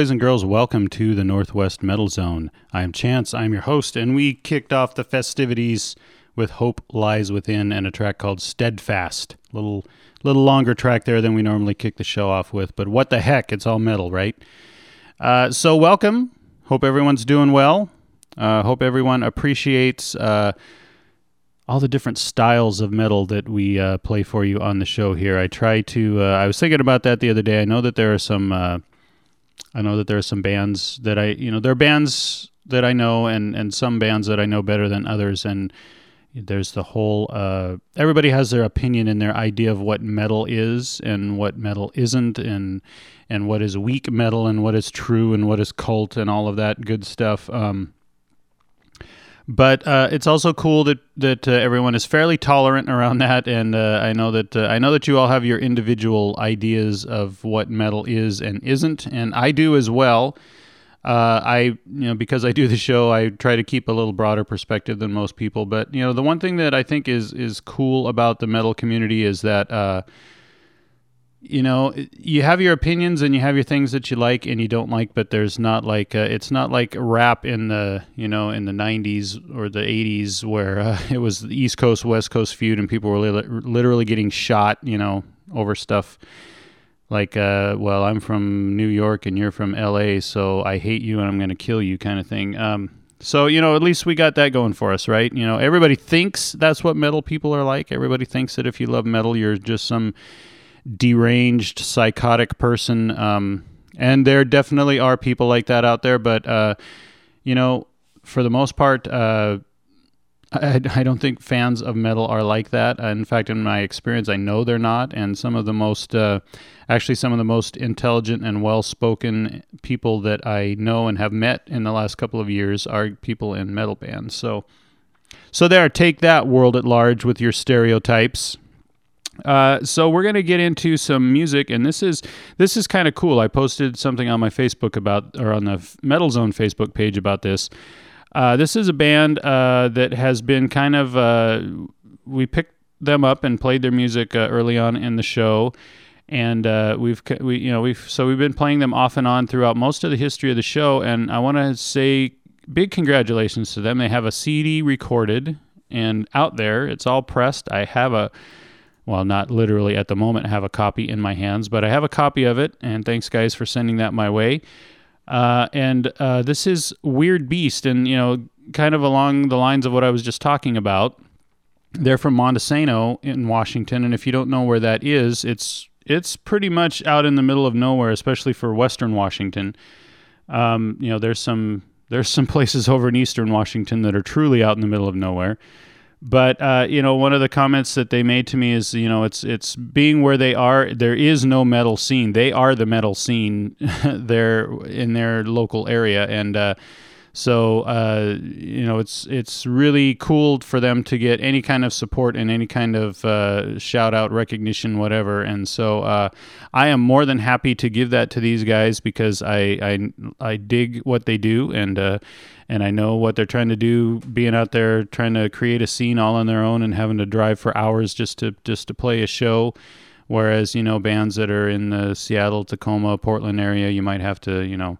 Boys and girls, welcome to the Northwest Metal Zone. I am Chance, I'm your host, and we kicked off the festivities with Hope Lies Within and a track called Steadfast. Little little longer track there than we normally kick the show off with, but what the heck, it's all metal, right? Uh, so welcome. Hope everyone's doing well. Uh, hope everyone appreciates uh, all the different styles of metal that we uh, play for you on the show here. I try to. Uh, I was thinking about that the other day. I know that there are some uh, I know that there are some bands that I, you know, there are bands that I know and, and some bands that I know better than others. And there's the whole, uh, everybody has their opinion and their idea of what metal is and what metal isn't and, and what is weak metal and what is true and what is cult and all of that good stuff. Um, but uh, it's also cool that that uh, everyone is fairly tolerant around that, and uh, I know that uh, I know that you all have your individual ideas of what metal is and isn't, and I do as well. Uh, I you know because I do the show, I try to keep a little broader perspective than most people. But you know the one thing that I think is is cool about the metal community is that uh, you know you have your opinions and you have your things that you like and you don't like but there's not like uh, it's not like rap in the you know in the 90s or the 80s where uh, it was the east coast west coast feud and people were li- literally getting shot you know over stuff. Like uh, well i'm from new york and you're from la so i hate you and i'm going to kill you kind of thing. Um, so you know at least we got that going for us right? You know everybody thinks that's what metal people are like. Everybody thinks that if you love metal you're just some deranged, psychotic person. Um, and there definitely are people like that out there, but uh, you know, for the most part, uh, I, I, don't think fans of metal are like that. Uh, in fact, in my experience, I know they're not. And some of the most, uh, actually, some of the most intelligent and well-spoken people that I know and have met in the last couple of years are people in metal bands. So, so there, take that world at large with your stereotypes. Uh, so we're gonna get into some music, and this is this is kind of cool. I posted something on my Facebook about, or on the Metal Zone Facebook page about this. Uh, this is a band uh, that has been kind of uh, we picked them up and played their music uh, early on in the show, and we've we you know we've so we've been playing them off and on throughout most of the history of the show, and I want to say big congratulations to them. They have a CD recorded and out there. It's all pressed. I have a well, not literally at the moment have a copy in my hands, but I have a copy of it. And thanks, guys, for sending that my way. Uh, and uh, this is Weird Beast, and you know, kind of along the lines of what I was just talking about. They're from Montesano in Washington, and if you don't know where that is, it's it's pretty much out in the middle of nowhere, especially for Western Washington. Um, you know, there's some there's some places over in Eastern Washington that are truly out in the middle of nowhere. But uh, you know, one of the comments that they made to me is, you know, it's it's being where they are. There is no metal scene. They are the metal scene there in their local area, and uh, so uh, you know, it's it's really cool for them to get any kind of support and any kind of uh, shout out, recognition, whatever. And so uh, I am more than happy to give that to these guys because I I, I dig what they do and uh, and I know what they're trying to do, being out there trying to create a scene all on their own and having to drive for hours just to just to play a show. Whereas you know bands that are in the Seattle, Tacoma, Portland area, you might have to you know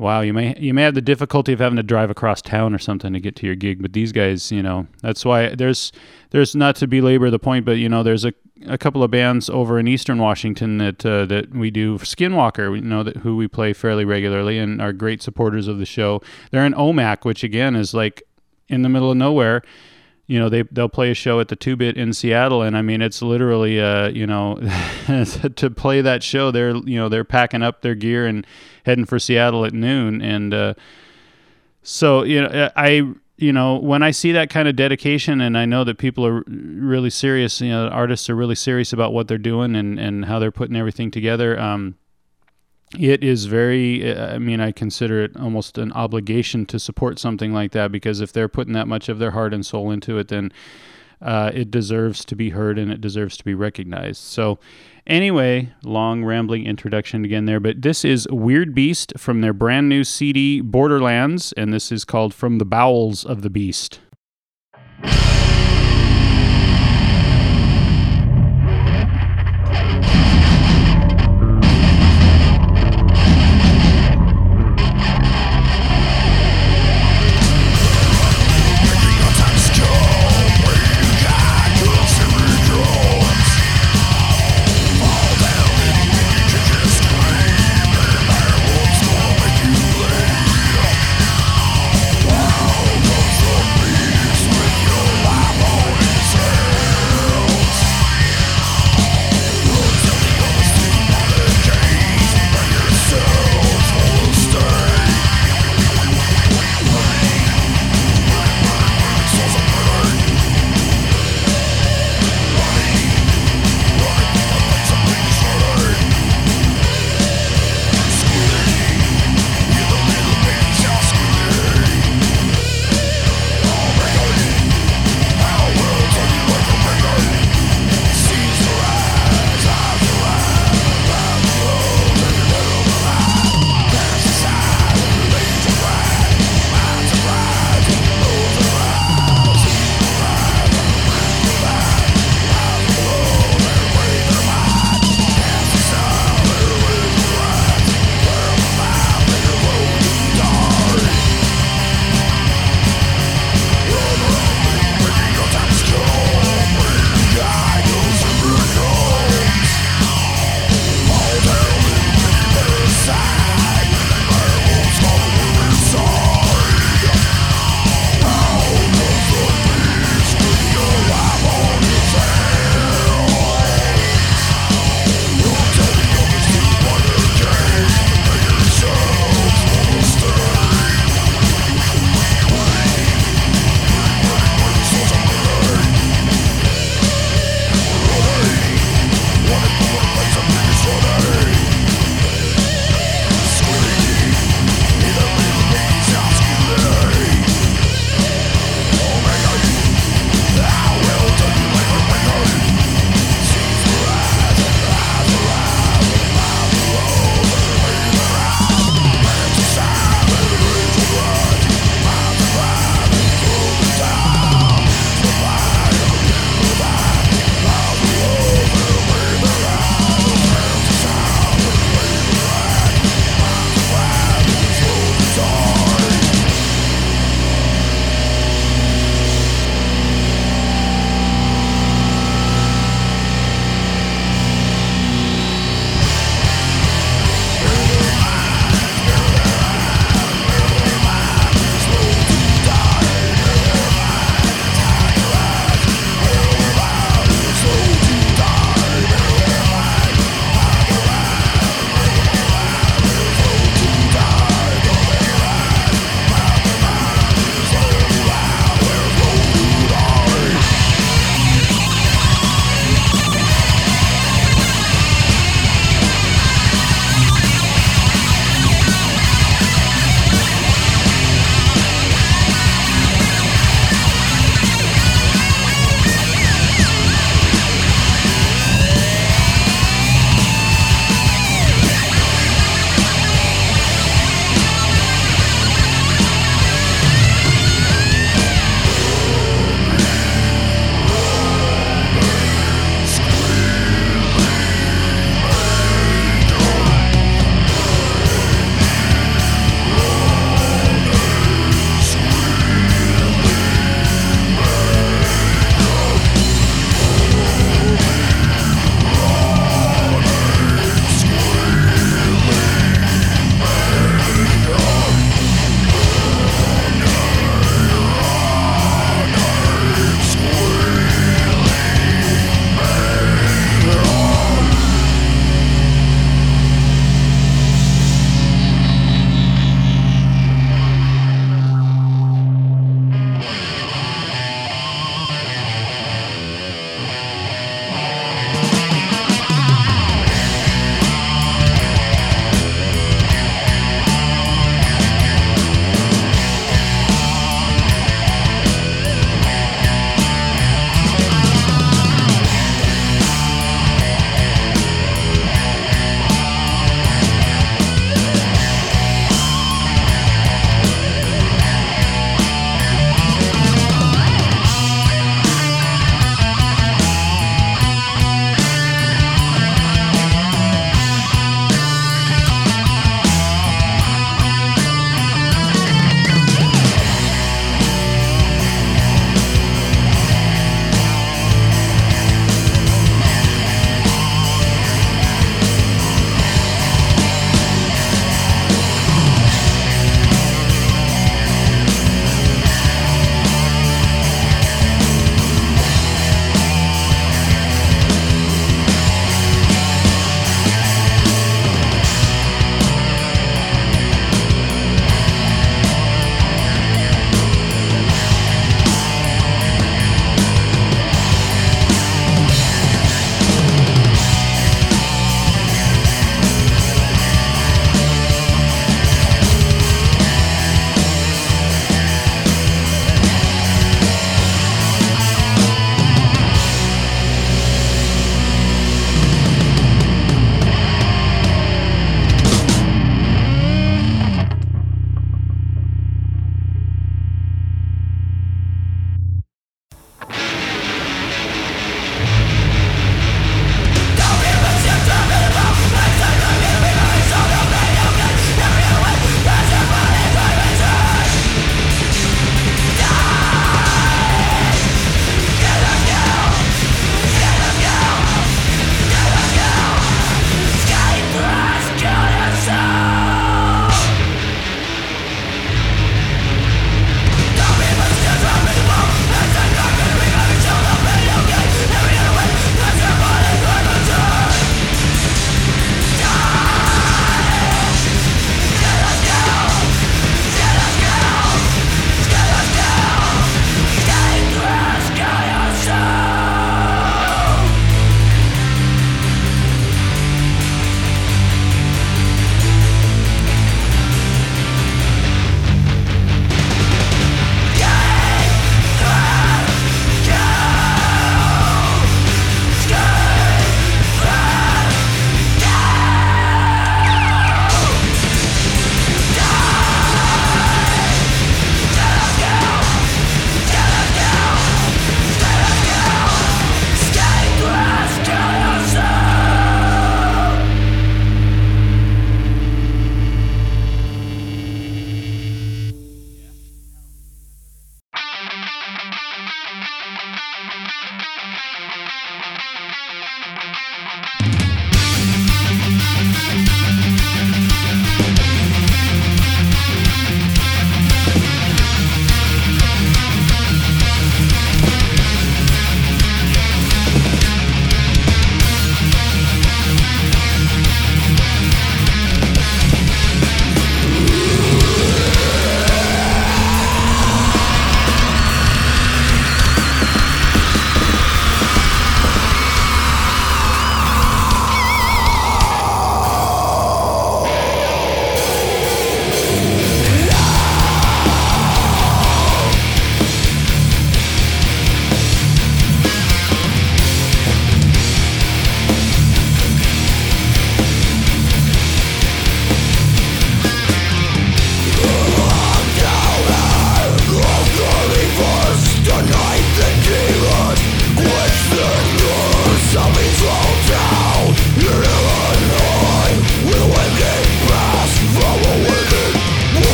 Wow, you may you may have the difficulty of having to drive across town or something to get to your gig, but these guys, you know, that's why there's there's not to belabor the point, but you know, there's a, a couple of bands over in Eastern Washington that uh, that we do Skinwalker, you know, that who we play fairly regularly and are great supporters of the show. They're in Omak, which again is like in the middle of nowhere you know they they'll play a show at the Two Bit in Seattle, and I mean it's literally uh you know to play that show they're you know they're packing up their gear and heading for Seattle at noon, and uh, so you know I you know when I see that kind of dedication, and I know that people are really serious, you know artists are really serious about what they're doing and and how they're putting everything together. Um, it is very i mean i consider it almost an obligation to support something like that because if they're putting that much of their heart and soul into it then uh, it deserves to be heard and it deserves to be recognized. So anyway long rambling introduction again there but this is weird beast from their brand new cd borderlands and this is called from the bowels of the beast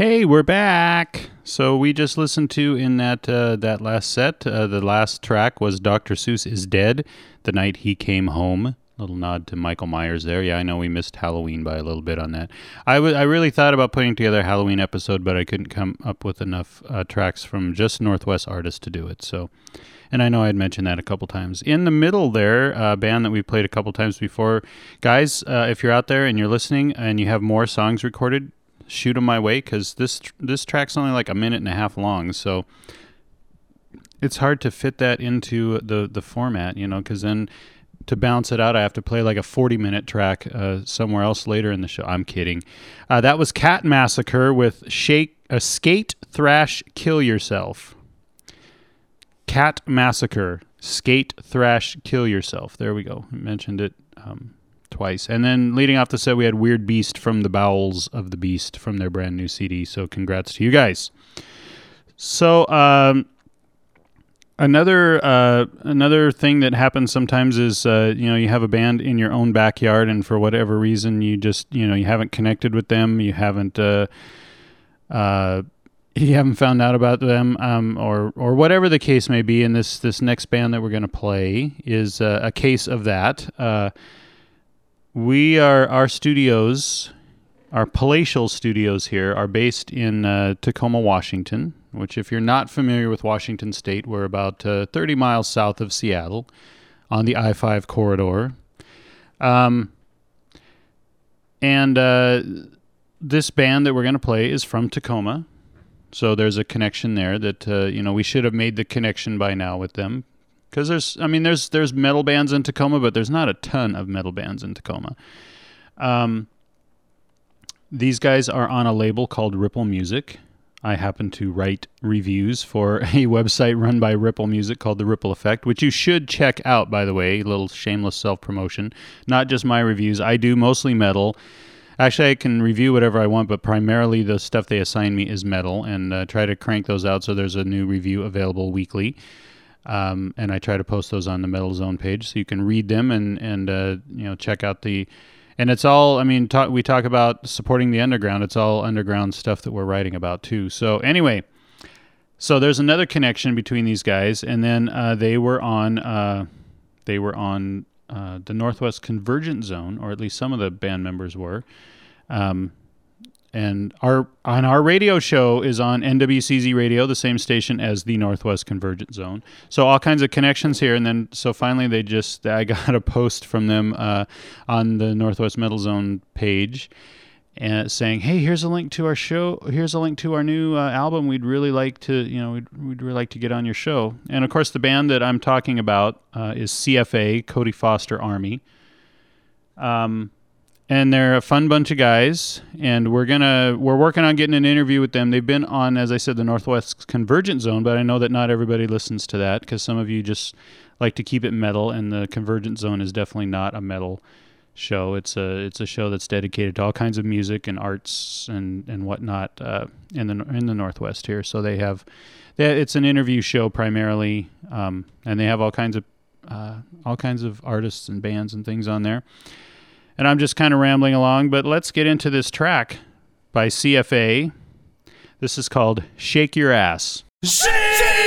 Hey, we're back. So we just listened to in that uh, that last set. Uh, the last track was Dr. Seuss is dead. The night he came home. Little nod to Michael Myers there. Yeah, I know we missed Halloween by a little bit on that. I, w- I really thought about putting together a Halloween episode, but I couldn't come up with enough uh, tracks from just Northwest artists to do it. So, and I know I'd mentioned that a couple times. In the middle there, a band that we played a couple times before. Guys, uh, if you're out there and you're listening and you have more songs recorded, shoot them my way because this this track's only like a minute and a half long, so it's hard to fit that into the the format, you know, because then to balance it out, I have to play like a 40 minute track uh, somewhere else later in the show. I'm kidding. Uh, that was Cat Massacre with Shake, uh, Skate, Thrash, Kill Yourself. Cat Massacre, Skate, Thrash, Kill Yourself. There we go. I mentioned it um, twice. And then leading off the set, we had Weird Beast from the Bowels of the Beast from their brand new CD. So congrats to you guys. So, um, another uh, another thing that happens sometimes is uh, you know you have a band in your own backyard and for whatever reason you just you know you haven't connected with them you haven't uh, uh, you haven't found out about them um, or or whatever the case may be and this this next band that we're going to play is uh, a case of that uh, we are our studios our palatial studios here are based in uh, Tacoma, Washington, which, if you're not familiar with Washington State, we're about uh, 30 miles south of Seattle on the I 5 corridor. Um, and uh, this band that we're going to play is from Tacoma. So there's a connection there that, uh, you know, we should have made the connection by now with them. Because there's, I mean, there's there's metal bands in Tacoma, but there's not a ton of metal bands in Tacoma. Um, these guys are on a label called Ripple Music. I happen to write reviews for a website run by Ripple Music called The Ripple Effect, which you should check out, by the way. A little shameless self promotion. Not just my reviews, I do mostly metal. Actually, I can review whatever I want, but primarily the stuff they assign me is metal and uh, try to crank those out so there's a new review available weekly. Um, and I try to post those on the Metal Zone page so you can read them and, and uh, you know check out the and it's all i mean talk, we talk about supporting the underground. It's all underground stuff that we're writing about too. So anyway so there's another connection between these guys. And then uh, they were on uh, they were on uh, the northwest convergent zone or at least some of the band members were. Um, and our on our radio show is on NWCZ radio, the same station as the Northwest Convergent Zone. So all kinds of connections here, and then so finally they just I got a post from them uh, on the Northwest Metal Zone page. And saying, "Hey, here's a link to our show. Here's a link to our new uh, album. We'd really like to, you know, we'd, we'd really like to get on your show." And of course, the band that I'm talking about uh, is CFA, Cody Foster Army. Um, and they're a fun bunch of guys and we're gonna we're working on getting an interview with them. They've been on as i said the northwest convergent zone but i know that not everybody listens to that because some of you just like to keep it metal and the convergent zone is definitely not a metal show. It's a it's a show that's dedicated to all kinds of music and arts and and whatnot uh, in the in the northwest here. So they have they, it's an interview show primarily um, and they have all kinds of uh, all kinds of artists and bands and things on there and I'm just kind of rambling along, but let's get into this track by CFA. This is called Shake Your Ass. Shake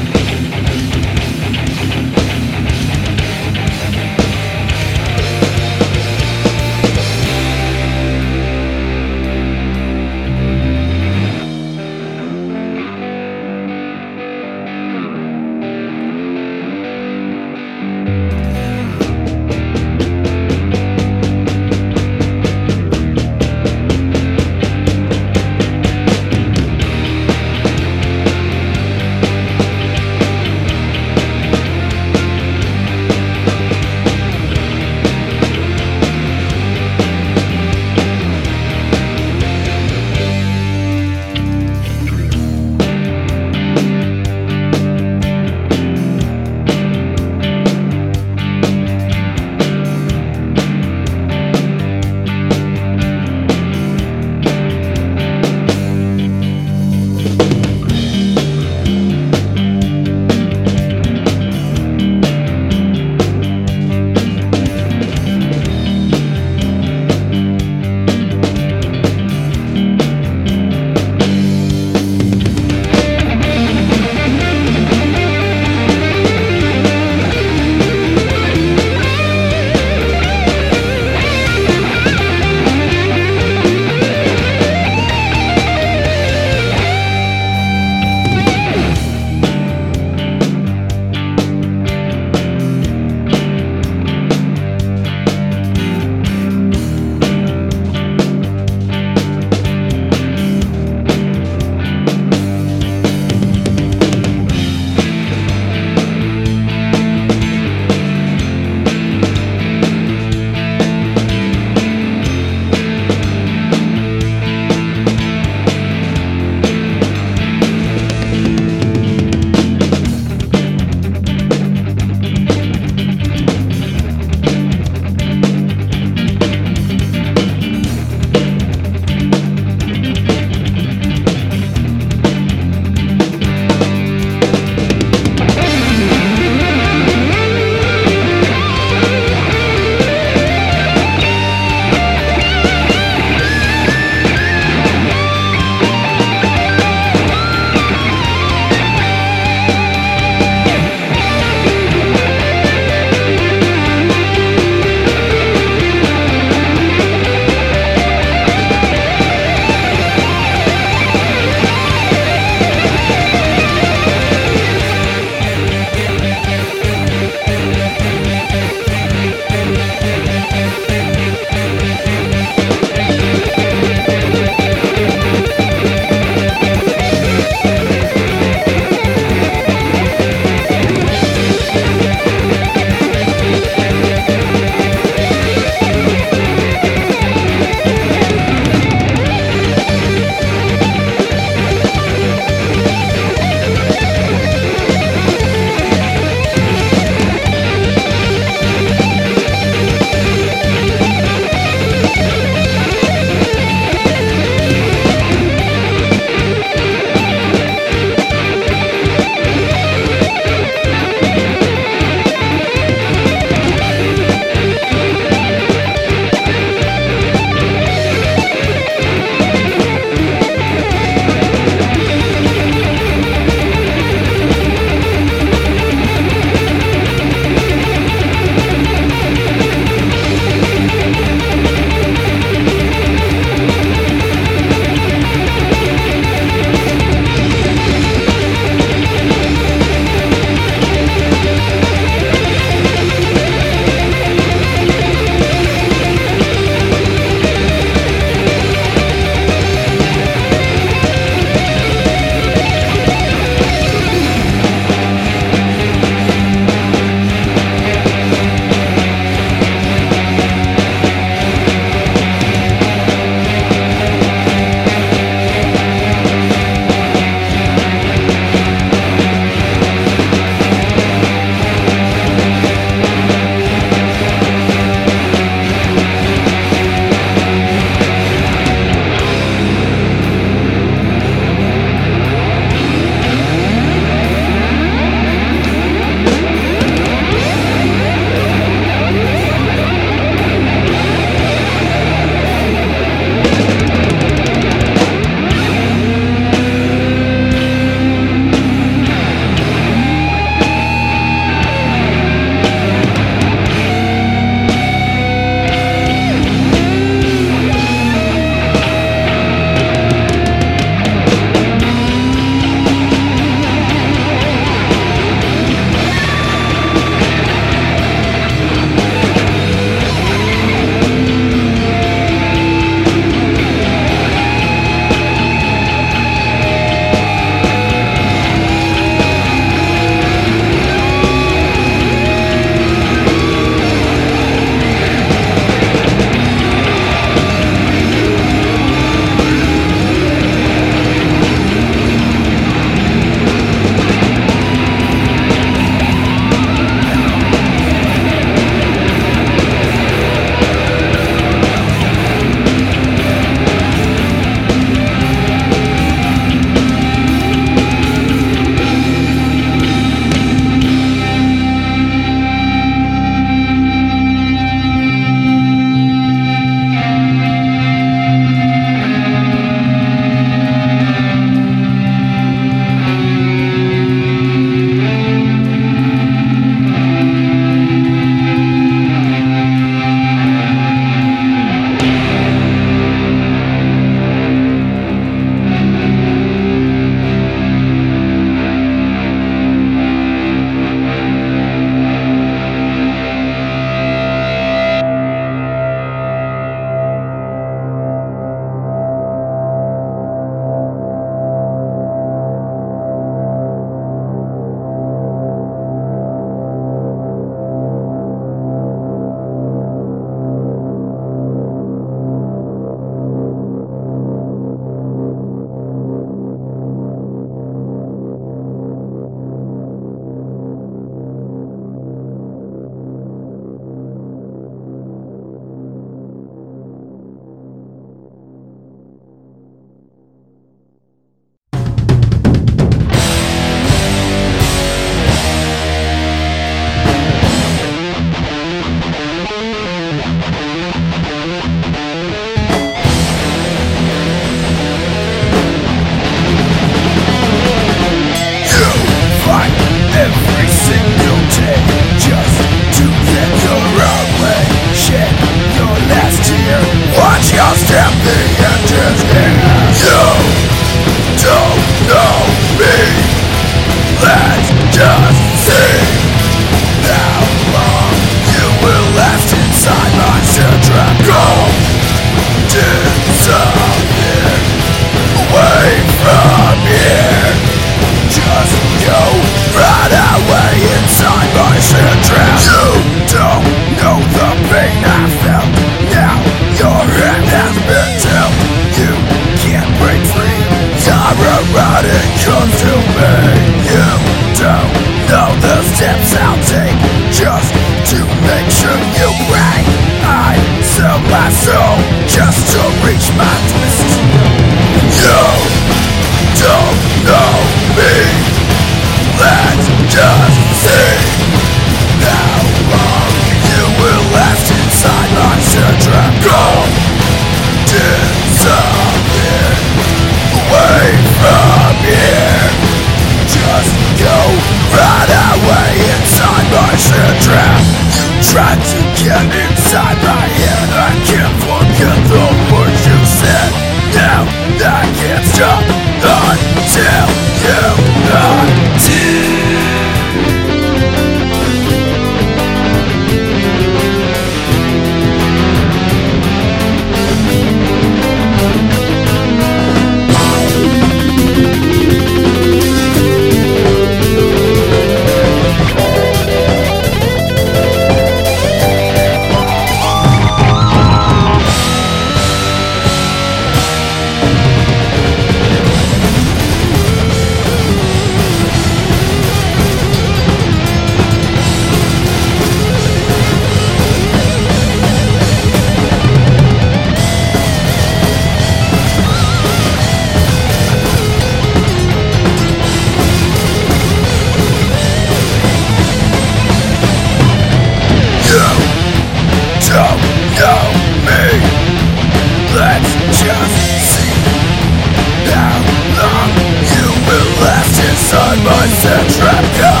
inside my central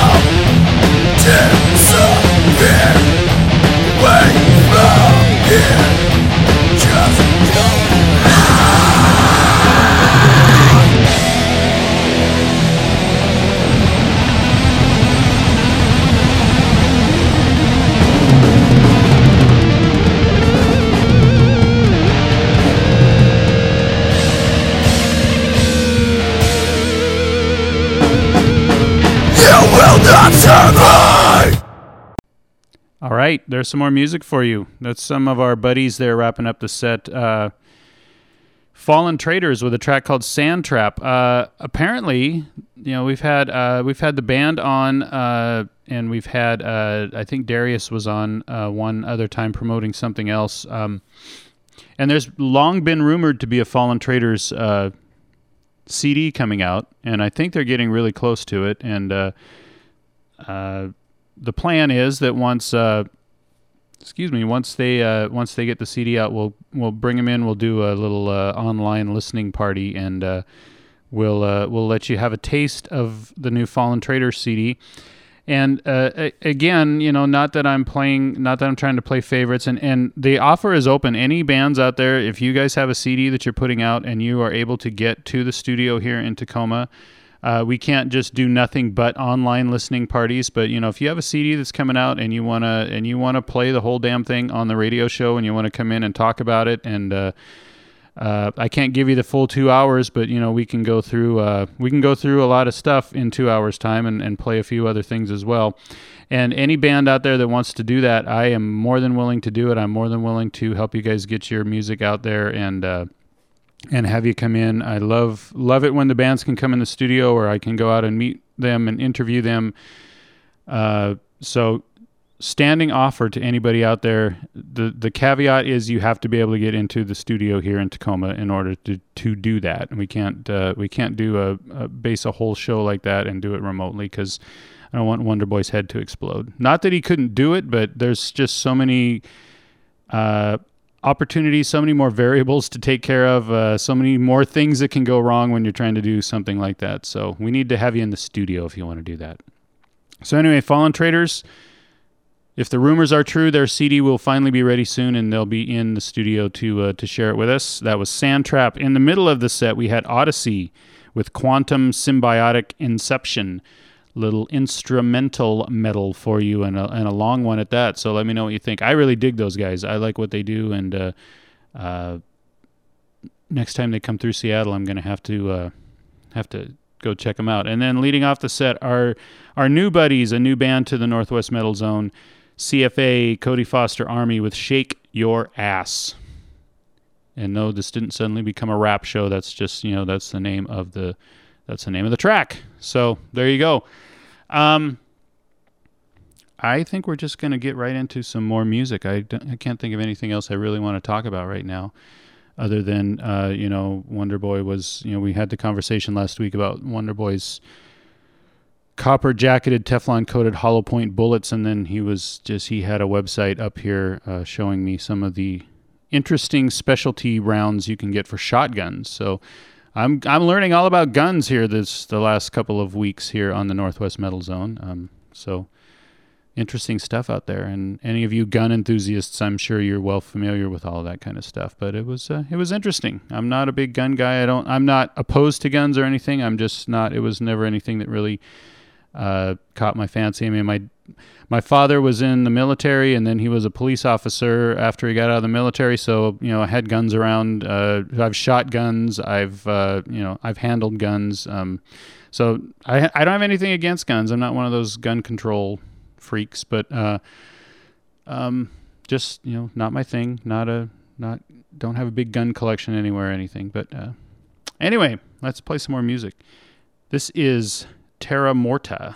right, there's some more music for you. That's some of our buddies there wrapping up the set. Uh, Fallen Traders with a track called Sand Trap. Uh, apparently, you know, we've had uh, we've had the band on, uh, and we've had uh, I think Darius was on uh, one other time promoting something else. Um, and there's long been rumored to be a Fallen Traders uh, CD coming out, and I think they're getting really close to it. And the plan is that once, excuse me, once they uh, once they get the CD out, we'll we'll bring them in. We'll do a little uh, online listening party, and uh, we'll uh, we'll let you have a taste of the new Fallen Trader CD. And uh, again, you know, not that I'm playing, not that I'm trying to play favorites, and, and the offer is open. Any bands out there, if you guys have a CD that you're putting out and you are able to get to the studio here in Tacoma, uh, we can't just do nothing but online listening parties. But you know, if you have a CD that's coming out and you wanna and you wanna play the whole damn thing on the radio show and you want to come in and talk about it and uh, uh, I can't give you the full two hours, but you know we can go through uh, we can go through a lot of stuff in two hours time and, and play a few other things as well. And any band out there that wants to do that, I am more than willing to do it. I'm more than willing to help you guys get your music out there and uh, and have you come in. I love love it when the bands can come in the studio or I can go out and meet them and interview them. Uh, so standing offer to anybody out there. The the caveat is you have to be able to get into the studio here in Tacoma in order to, to do that. And we can't uh, we can't do a, a base a whole show like that and do it remotely because I don't want Wonder Boy's head to explode. Not that he couldn't do it, but there's just so many uh, opportunities, so many more variables to take care of, uh, so many more things that can go wrong when you're trying to do something like that. So we need to have you in the studio if you want to do that. So anyway, Fallen Traders if the rumors are true, their CD will finally be ready soon, and they'll be in the studio to uh, to share it with us. That was Sandtrap. In the middle of the set, we had Odyssey with Quantum Symbiotic Inception, little instrumental metal for you, and a, and a long one at that. So let me know what you think. I really dig those guys. I like what they do, and uh, uh, next time they come through Seattle, I'm gonna have to uh, have to go check them out. And then leading off the set are our new buddies, a new band to the Northwest Metal Zone, CFA Cody Foster Army with Shake Your Ass. And no, this didn't suddenly become a rap show. That's just you know that's the name of the that's the name of the track. So there you go. Um, I think we're just going to get right into some more music. I, I can't think of anything else I really want to talk about right now other than uh, you know Wonder Boy was you know we had the conversation last week about Wonder Boy's copper jacketed Teflon coated hollow point bullets, and then he was just he had a website up here uh, showing me some of the interesting specialty rounds you can get for shotguns. So I'm I'm learning all about guns here this the last couple of weeks here on the Northwest Metal Zone. Um, so interesting stuff out there. And any of you gun enthusiasts, I'm sure you're well familiar with all that kind of stuff. But it was uh, it was interesting. I'm not a big gun guy. I don't. I'm not opposed to guns or anything. I'm just not. It was never anything that really uh, caught my fancy. I mean, my my father was in the military, and then he was a police officer after he got out of the military. So you know, I had guns around. Uh, I've shot guns. I've uh, you know, I've handled guns. Um, so I I don't have anything against guns. I'm not one of those gun control freaks, but uh, um, just you know, not my thing. Not a not don't have a big gun collection anywhere or anything. But uh, anyway, let's play some more music. This is Terra Morta,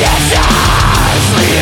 Yes, I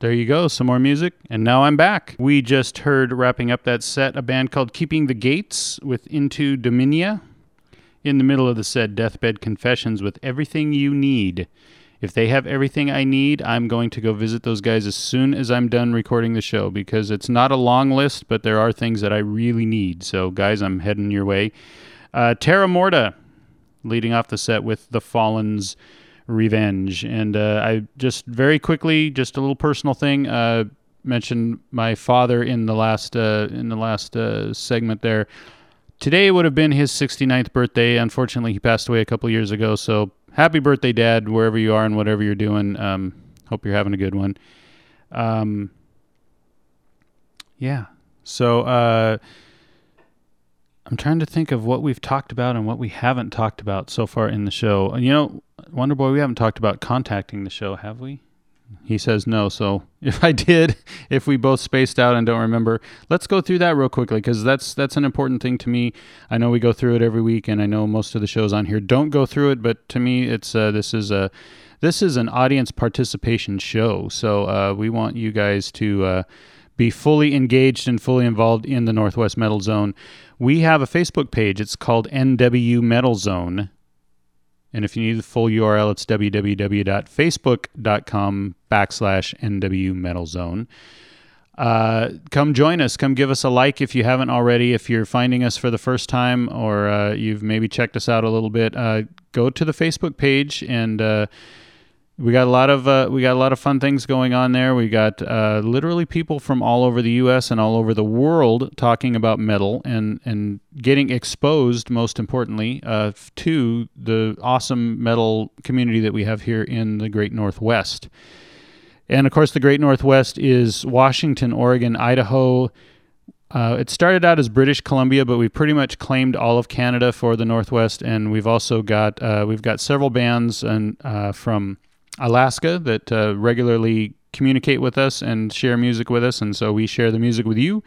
there you go. Some more music. And now I'm back. We just heard wrapping up that set a band called Keeping the Gates with Into Dominia. In the middle of the set, Deathbed Confessions with Everything You Need. If they have everything I need, I'm going to go visit those guys as soon as I'm done recording the show because it's not a long list, but there are things that I really need. So, guys, I'm heading your way. Uh, Terra Morta leading off the set with The Fallen's Revenge. And uh, I just very quickly, just a little personal thing, uh, mentioned my father in the last uh, in the last uh, segment there. Today would have been his 69th birthday. Unfortunately, he passed away a couple years ago. So happy birthday, Dad, wherever you are and whatever you're doing. Um, hope you're having a good one. Um, yeah. So uh, I'm trying to think of what we've talked about and what we haven't talked about so far in the show. You know, Wonder Boy, we haven't talked about contacting the show, have we? He says no. So if I did, if we both spaced out and don't remember, let's go through that real quickly because that's that's an important thing to me. I know we go through it every week, and I know most of the shows on here don't go through it, but to me, it's uh, this is a this is an audience participation show. So uh, we want you guys to uh, be fully engaged and fully involved in the Northwest Metal Zone. We have a Facebook page. It's called NW Metal Zone. And if you need the full URL, it's www.facebook.com backslash NW Metal Zone. Uh, come join us. Come give us a like if you haven't already. If you're finding us for the first time or uh, you've maybe checked us out a little bit, uh, go to the Facebook page and uh, we got a lot of uh, we got a lot of fun things going on there. We got uh, literally people from all over the U.S. and all over the world talking about metal and and getting exposed. Most importantly, uh, to the awesome metal community that we have here in the Great Northwest. And of course, the Great Northwest is Washington, Oregon, Idaho. Uh, it started out as British Columbia, but we pretty much claimed all of Canada for the Northwest, and we've also got uh, we've got several bands and uh, from Alaska that uh, regularly communicate with us and share music with us, and so we share the music with you.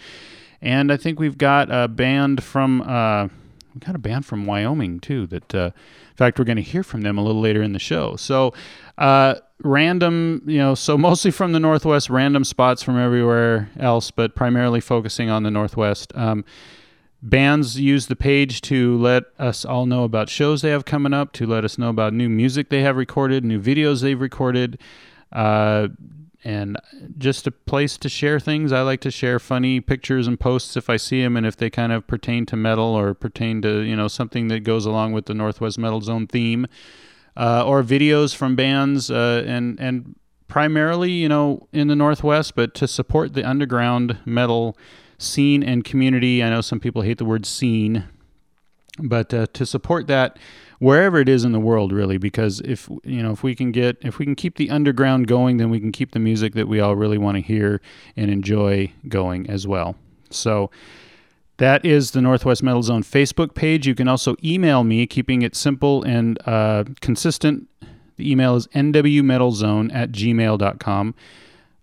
And I think we've got a band from uh, we got a band from Wyoming too. That uh, in fact we're going to hear from them a little later in the show. So uh, random, you know, so mostly from the Northwest, random spots from everywhere else, but primarily focusing on the Northwest. Um, bands use the page to let us all know about shows they have coming up, to let us know about new music they have recorded, new videos they've recorded, uh, and just a place to share things. I like to share funny pictures and posts if I see them, and if they kind of pertain to metal or pertain to you know something that goes along with the Northwest Metal Zone theme, uh, or videos from bands, uh, and and primarily you know in the Northwest, but to support the underground metal scene and community. I know some people hate the word scene, but uh, to support that wherever it is in the world, really, because if you know if we can get if we can keep the underground going, then we can keep the music that we all really want to hear and enjoy going as well. So. That is the Northwest Metal Zone Facebook page. You can also email me, keeping it simple and uh, consistent. The email is nwmetalzone at gmail.com.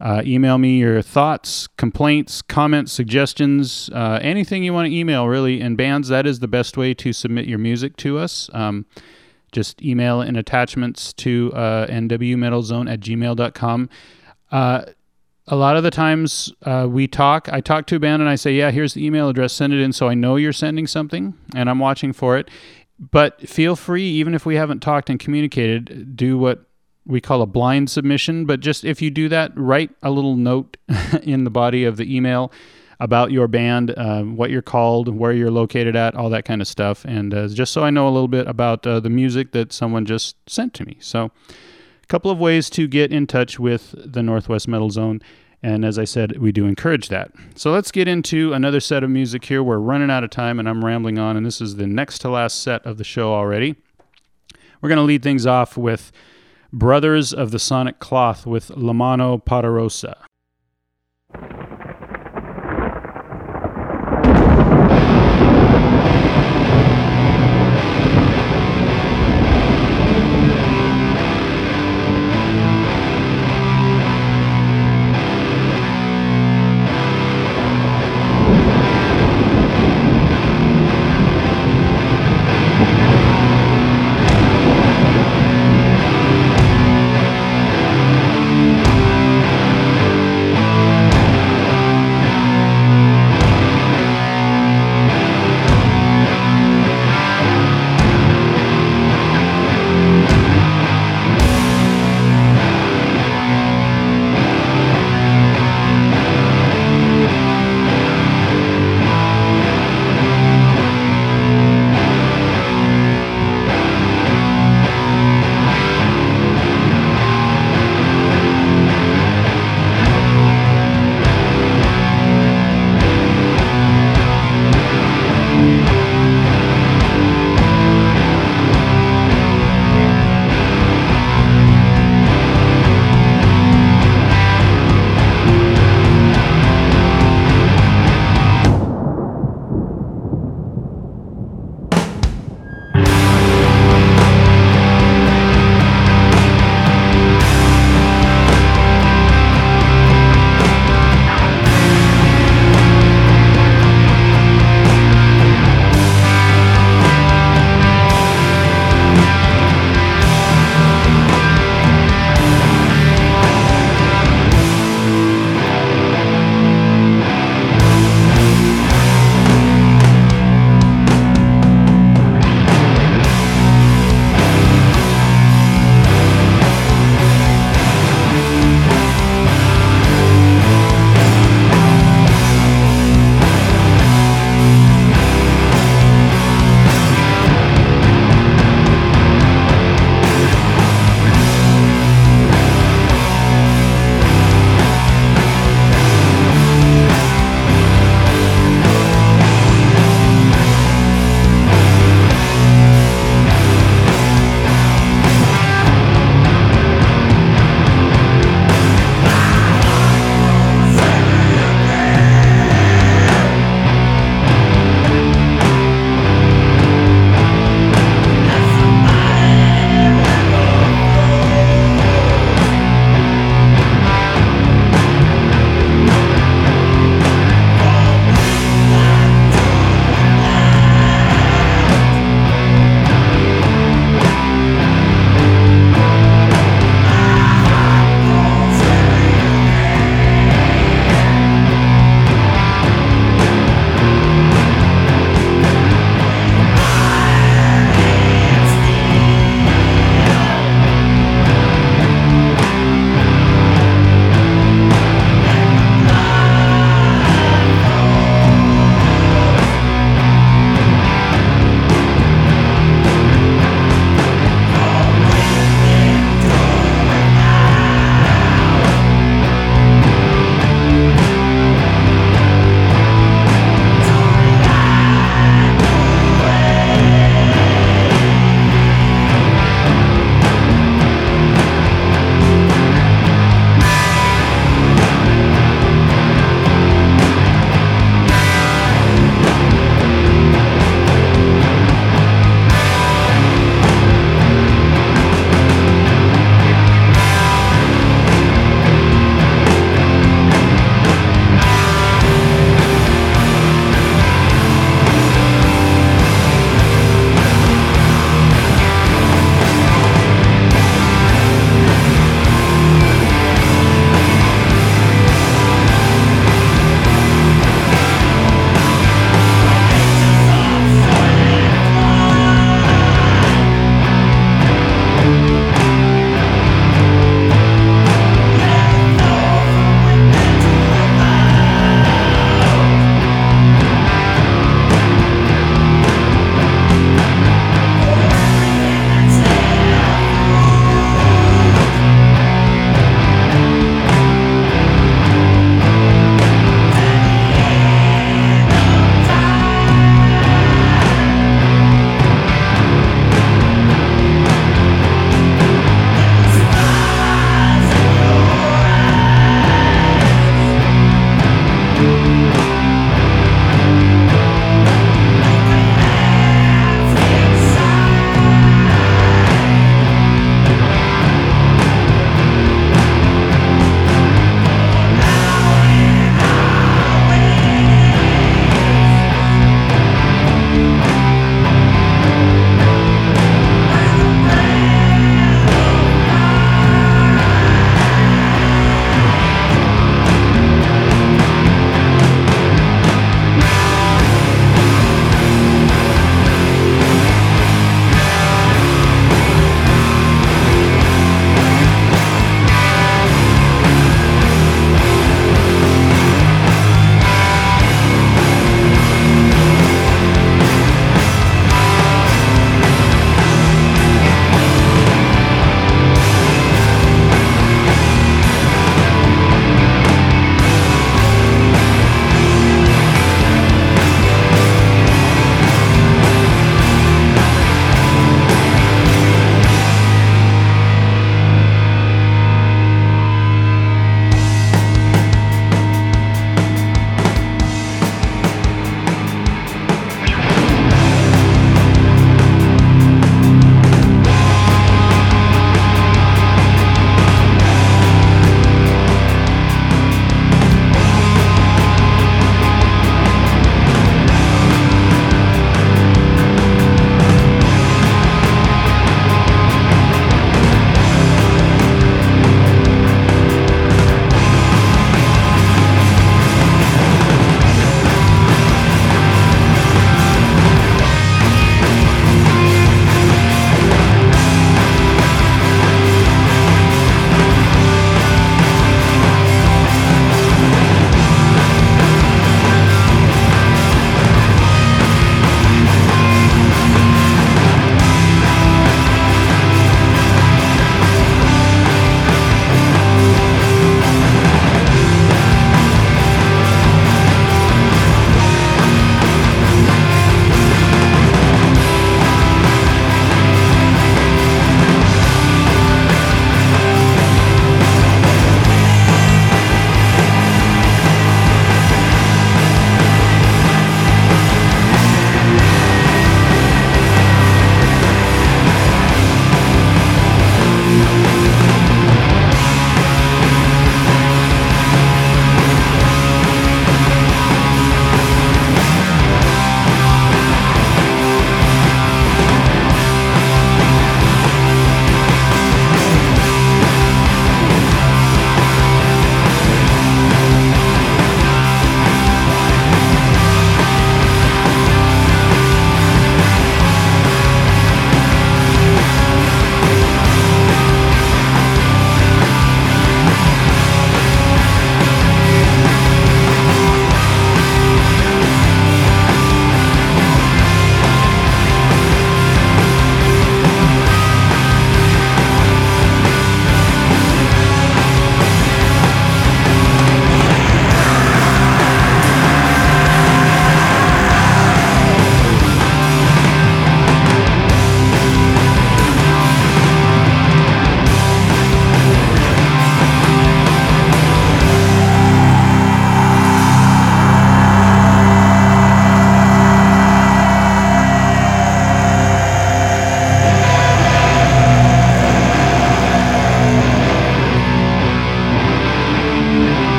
Uh, email me your thoughts, complaints, comments, suggestions, uh, anything you want to email, really. And bands, that is the best way to submit your music to us. Um, just email in attachments to uh, nwmetalzone at gmail.com. Uh, a lot of the times uh, we talk, I talk to a band and I say, yeah, here's the email address, send it in so I know you're sending something and I'm watching for it. But feel free, even if we haven't talked and communicated, do what we call a blind submission, but just if you do that, write a little note in the body of the email about your band, uh, what you're called, where you're located at, all that kind of stuff, and uh, just so I know a little bit about uh, the music that someone just sent to me. So, a couple of ways to get in touch with the Northwest Metal Zone. And as I said, we do encourage that. So let's get into another set of music here. We're running out of time and I'm rambling on, and this is the next to last set of the show already. We're going to lead things off with Brothers of the Sonic Cloth with La Mano Poderosa.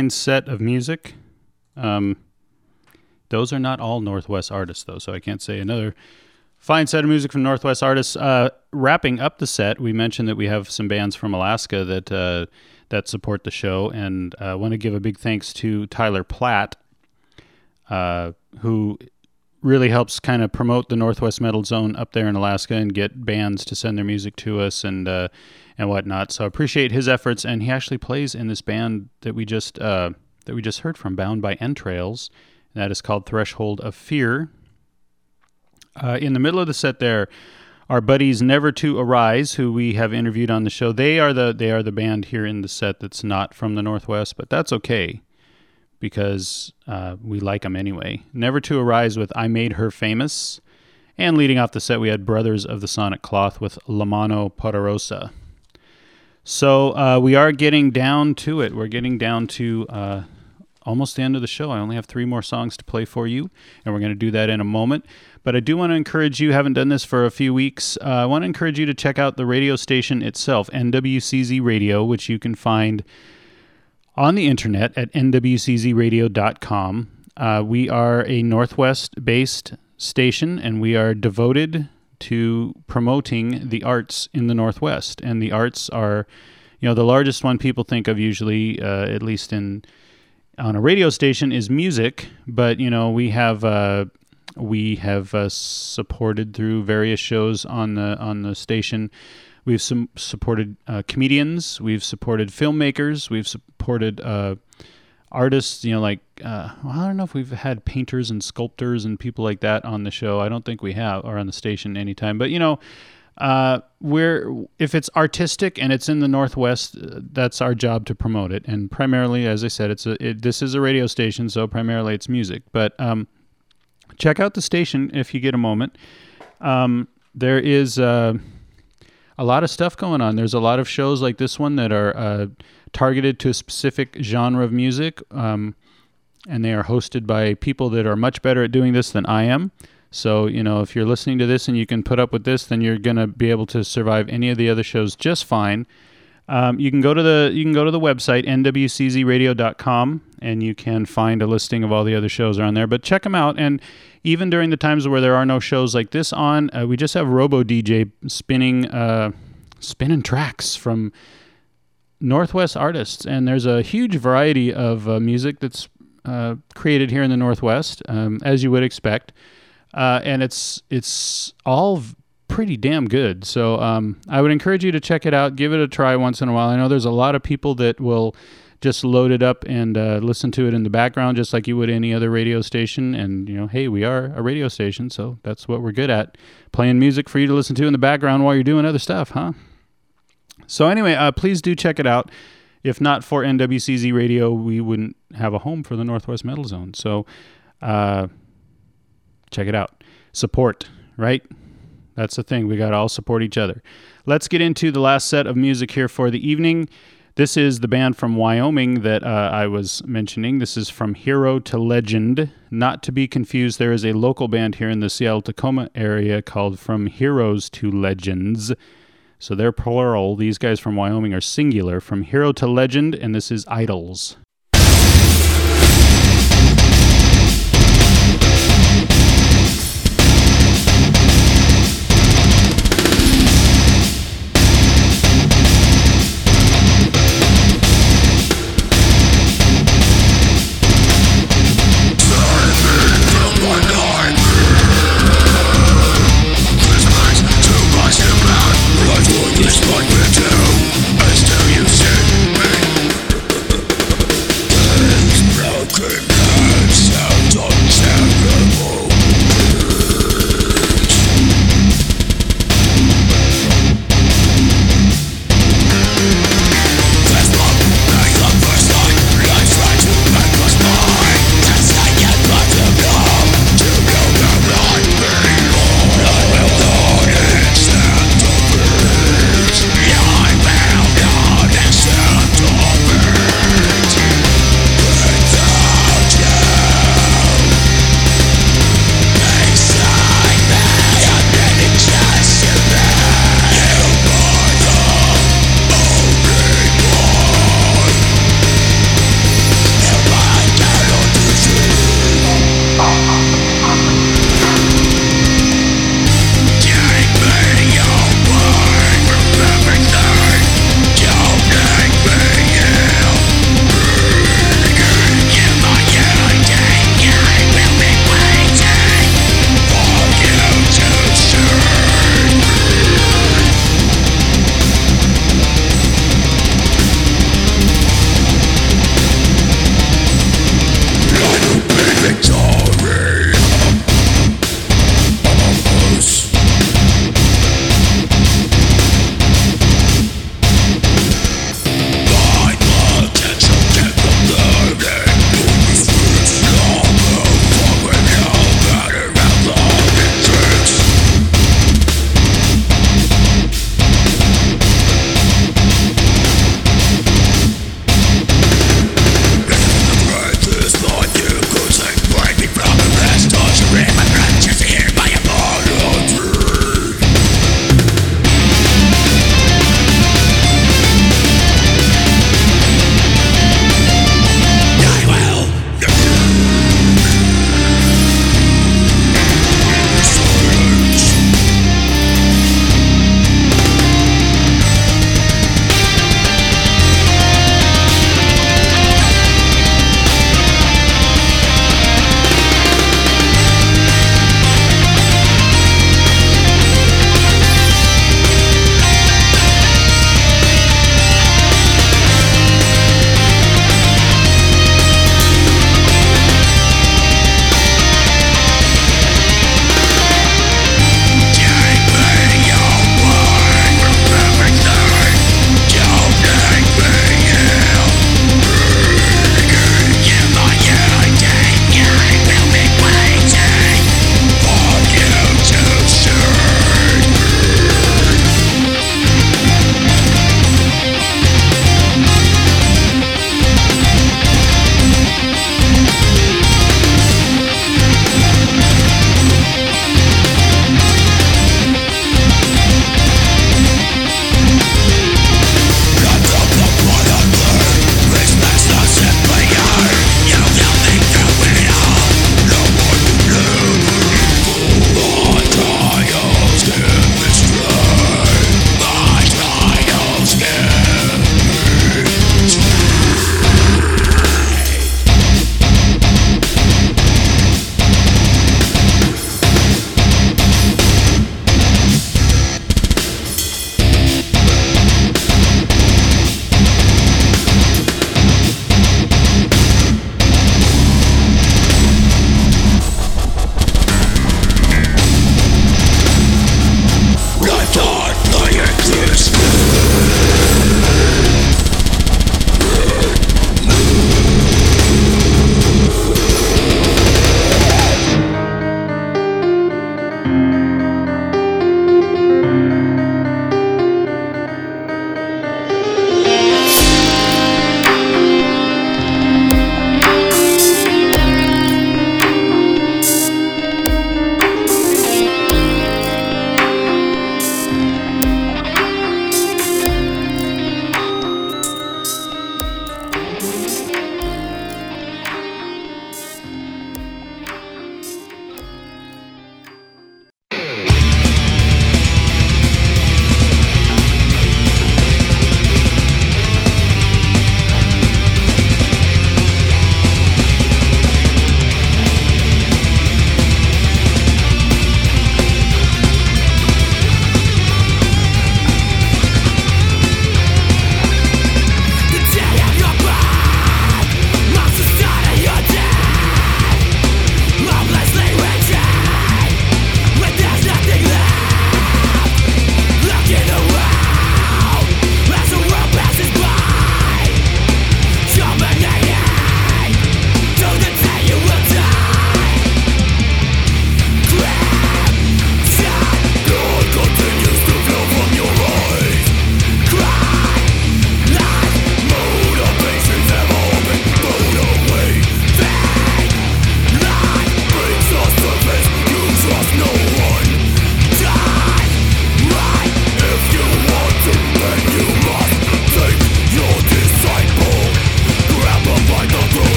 Fine set of music. Um, those are not all Northwest artists, though, so I can't say another fine set of music from Northwest artists. Uh, wrapping up the set, we mentioned that we have some bands from Alaska that uh, that support the show, and I uh, want to give a big thanks to Tyler Platt. uh, who really helps kind of promote the Northwest Metal Zone up there in Alaska and get bands to send their music to us and uh, and whatnot. So appreciate his efforts, and he actually plays in this band that we just uh, that we just heard from, Bound by Entrails. That is called Threshold of Fear. Uh, in the middle of the set, there, our buddies Never to Arise, who we have interviewed on the show, they are the they are the band here in the set that's not from the Northwest, but that's okay because uh, we like them anyway. Never to Arise with I Made Her Famous. And leading off the set, we had Brothers of the Sonic Cloth with La Mano Poderosa. So uh, we are getting down to it. We're getting down to uh, almost the end of the show. I only have three more songs to play for you, and we're going to do that in a moment. But I do want to encourage you, haven't done this for a few weeks, uh, I want to encourage you to check out the radio station itself, NWCZ Radio, which you can find on the internet at nwczradio.com. Uh, we are a Northwest based station, and we are devoted to promoting the arts in the Northwest. And the arts are, you know, the largest one people think of usually, uh, at least in on a radio station, is music. But you know, we have uh, we have uh, supported through various shows on the on the station. We've some supported uh, comedians. We've supported filmmakers. We've supported uh, artists, you know, like uh, well, I don't know if we've had painters and sculptors and people like that on the show. I don't think we have, or on the station anytime. But you know, uh, we're if it's artistic and it's in the Northwest, uh, that's our job to promote it. And primarily, as I said, it's a it, this is a radio station, so primarily it's music. But um, check out the station if you get a moment. Um, there is uh, a lot of stuff going on. There's a lot of shows like this one that are uh, targeted to a specific genre of music, um, and they are hosted by people that are much better at doing this than I am. So, you know, if you're listening to this and you can put up with this, then you're going to be able to survive any of the other shows just fine. Um, you can go to the you can go to the website nwczradio.com and you can find a listing of all the other shows are on there. But check them out. And even during the times where there are no shows like this on, uh, we just have Robo DJ spinning uh, spinning tracks from Northwest artists, and there's a huge variety of uh, music that's uh, created here in the Northwest, um, as you would expect, uh, and it's it's all pretty damn good. So um, I would encourage you to check it out, give it a try once in a while. I know there's a lot of people that will just load it up and uh, listen to it in the background, just like you would any other radio station. And you know, hey, we are a radio station, so that's what we're good at: playing music for you to listen to in the background while you're doing other stuff, huh? So anyway, uh, please do check it out. If not for NWCZ Radio, we wouldn't have a home for the Northwest Metal Zone. So uh, check it out. Support, right? That's the thing. We got to all support each other. Let's get into the last set of music here for the evening. This is the band from Wyoming that uh, I was mentioning. This is from Hero to Legend. Not to be confused, there is a local band here in the Seattle Tacoma area called From Heroes to Legends. So they're plural. These guys from Wyoming are singular. From hero to legend, and this is Idols.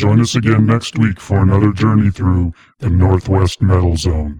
Join us again next week for another journey through the Northwest Metal Zone.